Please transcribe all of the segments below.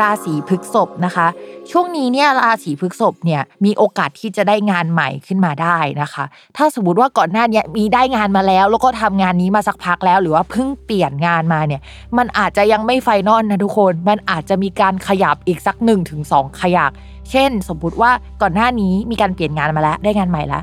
ราศีพฤกษภนะคะ ช่วงนี้เนี่ยราศีพฤกษภเนี่ยมีโอกาสที่จะได้งานใหม่ขึ้นมาได้นะคะ ถ้าสมมติว่าก่อนหน้านี้มีได้งานมาแล้ว แล้วก็ทำงานนี้มาสักพักแล้ว หรือว่าเพิ่งเปลี่ยนงานมาเนี่ยมันอาจจะยังไม่ไฟนอลนะทุกคน มันอาจจะมีการขยับอีกสัก1นถึงสขยัก เช่น สมมติว่าก่อนหน้านี้มีการเปลี่ยนงานมาแล้วได้งานใหม่แล้ว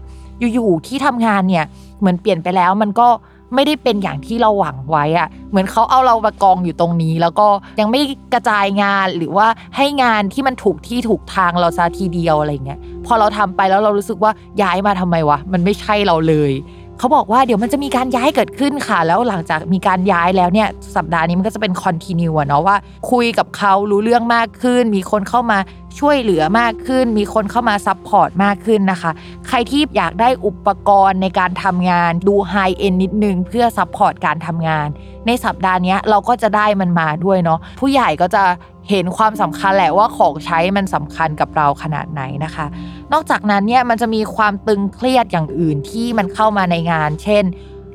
อยู่ๆที่ทำงานเนี่ยเหมือนเปลี่ยนไปแล้วมันก็ ไม่ได้เป็นอย่างที่เราหวังไว้อะเหมือนเขาเอาเรามากองอยู่ตรงนี้ แล้วก็ยังไม่กระจายงานหรือว่าให้งานที่มันถูกที่ถูกทางเราซะทีเดียวอะไรเงี้ยพอเราทำไปแล้วเรารู้สึกว่าย้ายมาทำไมวะมันไม่ใช่เราเลย เขาบอกว่าเดี๋ยวมันจะมีการย้ายเกิดขึ้นค่ะ แล้วหลังจากมีการย้ายแล้วเนี่ยสัปดาห์นี้มันก็จะเป็นคอนติเนียเนาะว่า คุยกับเขารู้เรื่องมากขึ้น มีคนเข้ามาช่วยเหลือมากขึ้น มีคนเข้ามา support มากขึ้นนะคะ ใครที่อยากได้อุปกรณ์ในการทำงานดู high-end นิดนึงเพื่อ support การทำงาน ในสัปดาห์นี้เราก็จะได้มันมาด้วยเนาะผู้ใหญ่ก็จะ เห็นความสำคัญแหละว่าของใช้มันสำคัญกับเราขนาดไหนนะคะ นอกจากนั้นเนี่ยมันจะมีความตึงเครียดอย่างอื่นที่มันเข้ามาในงาน เช่น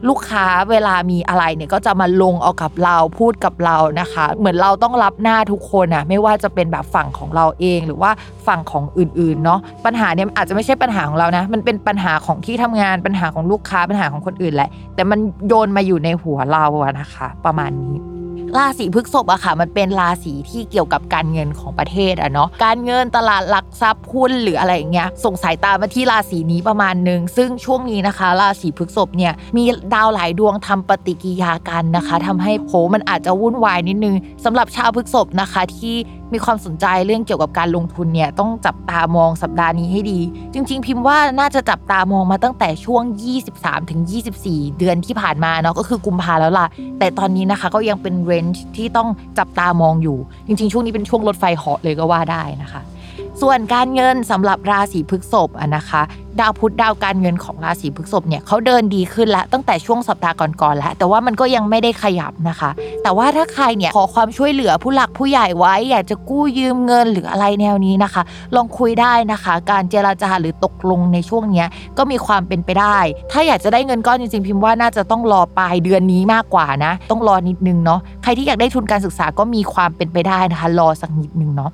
ลูกค้าเวลามีอะไรเนี่ยก็จะมาลงเอากับเราพูดกับเรานะคะ เหมือนเราต้องรับหน้าทุกคนอะไม่ว่าจะเป็นแบบฝั่งของเราเองหรือว่าฝั่งของอื่นๆเนาะปัญหาเนี่ยอาจจะไม่ใช่ปัญหาของเรานะ มันเป็นปัญหาของที่ทำงานปัญหาของลูกค้าปัญหาของคนอื่นแหละ แต่มันโยนมาอยู่ในหัวเราอะนะคะ ประมาณนี้ ราศีพฤษภอะค่ะ มันเป็นราศีที่เกี่ยวกับการเงินของประเทศอะเนาะการเงินตลาดหลักทรัพย์หุ้นหรืออะไรอย่างเงี้ยส่งสายตามาที่ราศีนี้ประมาณนึงซึ่งช่วงนี้นะคะ ราศีพฤษภเนี่ยมีดาวหลายดวงทำปฏิกิริยากันนะคะทำให้โผมันอาจจะวุ่นวายนิดนึงสำหรับชาวพฤษภนะคะที่ มีความสนใจเรื่องเกี่ยวกับการลงทุนเนี่ยต้องจับตามองสัปดาห์นี้ให้ดี จริง ๆ พิมพ์ว่าน่าจะจับตามองมาตั้งแต่ช่วง 23ถึง24 เดือนที่ผ่านมาเนาะก็คือกุมภาแล้วล่ะ แต่ตอนนี้นะคะก็ยังเป็นเรนจ์ที่ต้องจับตามองอยู่ จริง ๆ ช่วงนี้เป็นช่วงรถไฟเหาะเลยก็ว่าได้นะคะ ส่วนการเงินสำหรับราศีพฤษภอะนะคะ ดาวพุธดาวการเงินของราศีพฤษภเนี่ยเขาเดินดีขึ้นแล้วตั้งแต่ช่วงสัปดาห์ก่อนๆแล้วแต่ว่ามันก็ยังไม่ได้ขยับนะคะ แต่ว่าถ้าใครเนี่ยขอความช่วยเหลือผู้หลักผู้ใหญ่ไว้ อยากจะกู้ยืมเงินหรืออะไรแนวนี้นะคะ ลองคุยได้นะคะ การเจราจาหรือตกลงในช่วงเนี้ยก็มีความเป็นไปได้ ถ้าอยากจะได้เงินก้อนจริงๆพิมพ์ว่าน่าจะต้องรอปลายเดือนนี้มากกว่านะ ต้องรอนิดนึงเนาะใครที่อยากได้ทุนการศึกษาก็มีความเป็นไปได้นะคะ รอสักนิดนึงเนาะ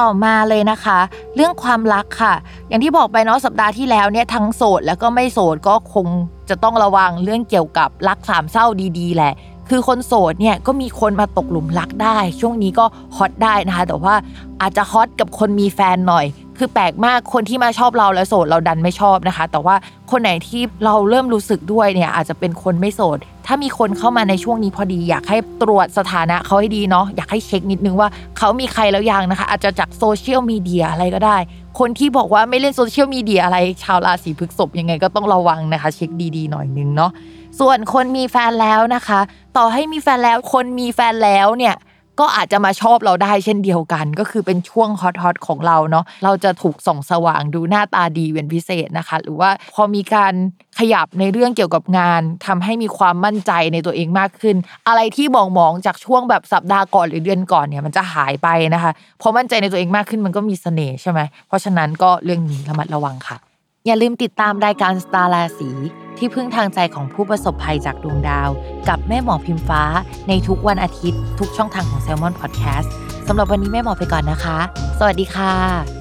ต่อมาเลยนะคะ เรื่องความรักค่ะ อย่างที่บอกไปเนาะสัปดาห์ที่แล้วเนี่ยทั้งโสดแล้วก็ไม่โสดก็คงจะต้องระวังเรื่องเกี่ยวกับรักสามเศร้าดีๆแหละคือคนโสดเนี่ยก็มีคนมาตกหลุมรักได้ ช่วงนี้ก็ฮอตได้นะคะ แต่ว่าอาจจะฮอตกับคนมีแฟนหน่อย คือแปลกมากคนที่มาชอบเราแล้วโสดเราดันไม่ชอบนะคะ แต่ว่าคนไหนที่เราเริ่มรู้สึกด้วยเนี่ยอาจจะเป็นคนไม่โสด ถ้ามีคนเข้ามาในช่วงนี้พอดี อยากให้ตรวจสถานะเขาให้ดีเนาะอยากให้เช็คนิดนึงว่าเขามีใครแล้วยังนะคะ อาจจะจากโซเชียลมีเดียอะไรก็ได้ คนที่บอกว่าไม่เล่นโซเชียลมีเดียอะไรชาวราศีพฤษภยังไงก็ต้องระวังนะคะ เช็คดีๆหน่อยนึงเนาะส่วนคนมีแฟนแล้วนะคะ ต่อให้มีแฟนแล้วคนมีแฟนแล้วเนี่ย ก็อาจจะมาชอบเราได้เช่นเดียวกัน ก็คือเป็นช่วงฮอตฮอตของเราเนาะเราจะถูกส่องสว่างดูหน้าตาดีเป็นพิเศษนะคะ หรือว่าพอมีการขยับในเรื่องเกี่ยวกับงานทำให้มีความมั่นใจในตัวเองมากขึ้น อะไรที่มองมองๆจากช่วงแบบสัปดาห์ก่อนหรือเดือนก่อนเนี่ยมันจะหายไปนะคะพอมั่นใจในตัวเองมากขึ้นมันก็มีเสน่ห์ใช่ไหมเพราะฉะนั้นก็เรื่องนี้ระมัดระวังค่ะ อย่าลืมติดตามรายการสตาร์ราศีที่พึ่งทางใจของผู้ประสบภัยจากดวงดาว กับแม่หมอพิมฟ้า ในทุกวันอาทิตย์ ทุกช่องทางของ s ซ l m o n Podcast สำหรับวันนี้แม่หมอไปก่อนนะคะ สวัสดีค่ะ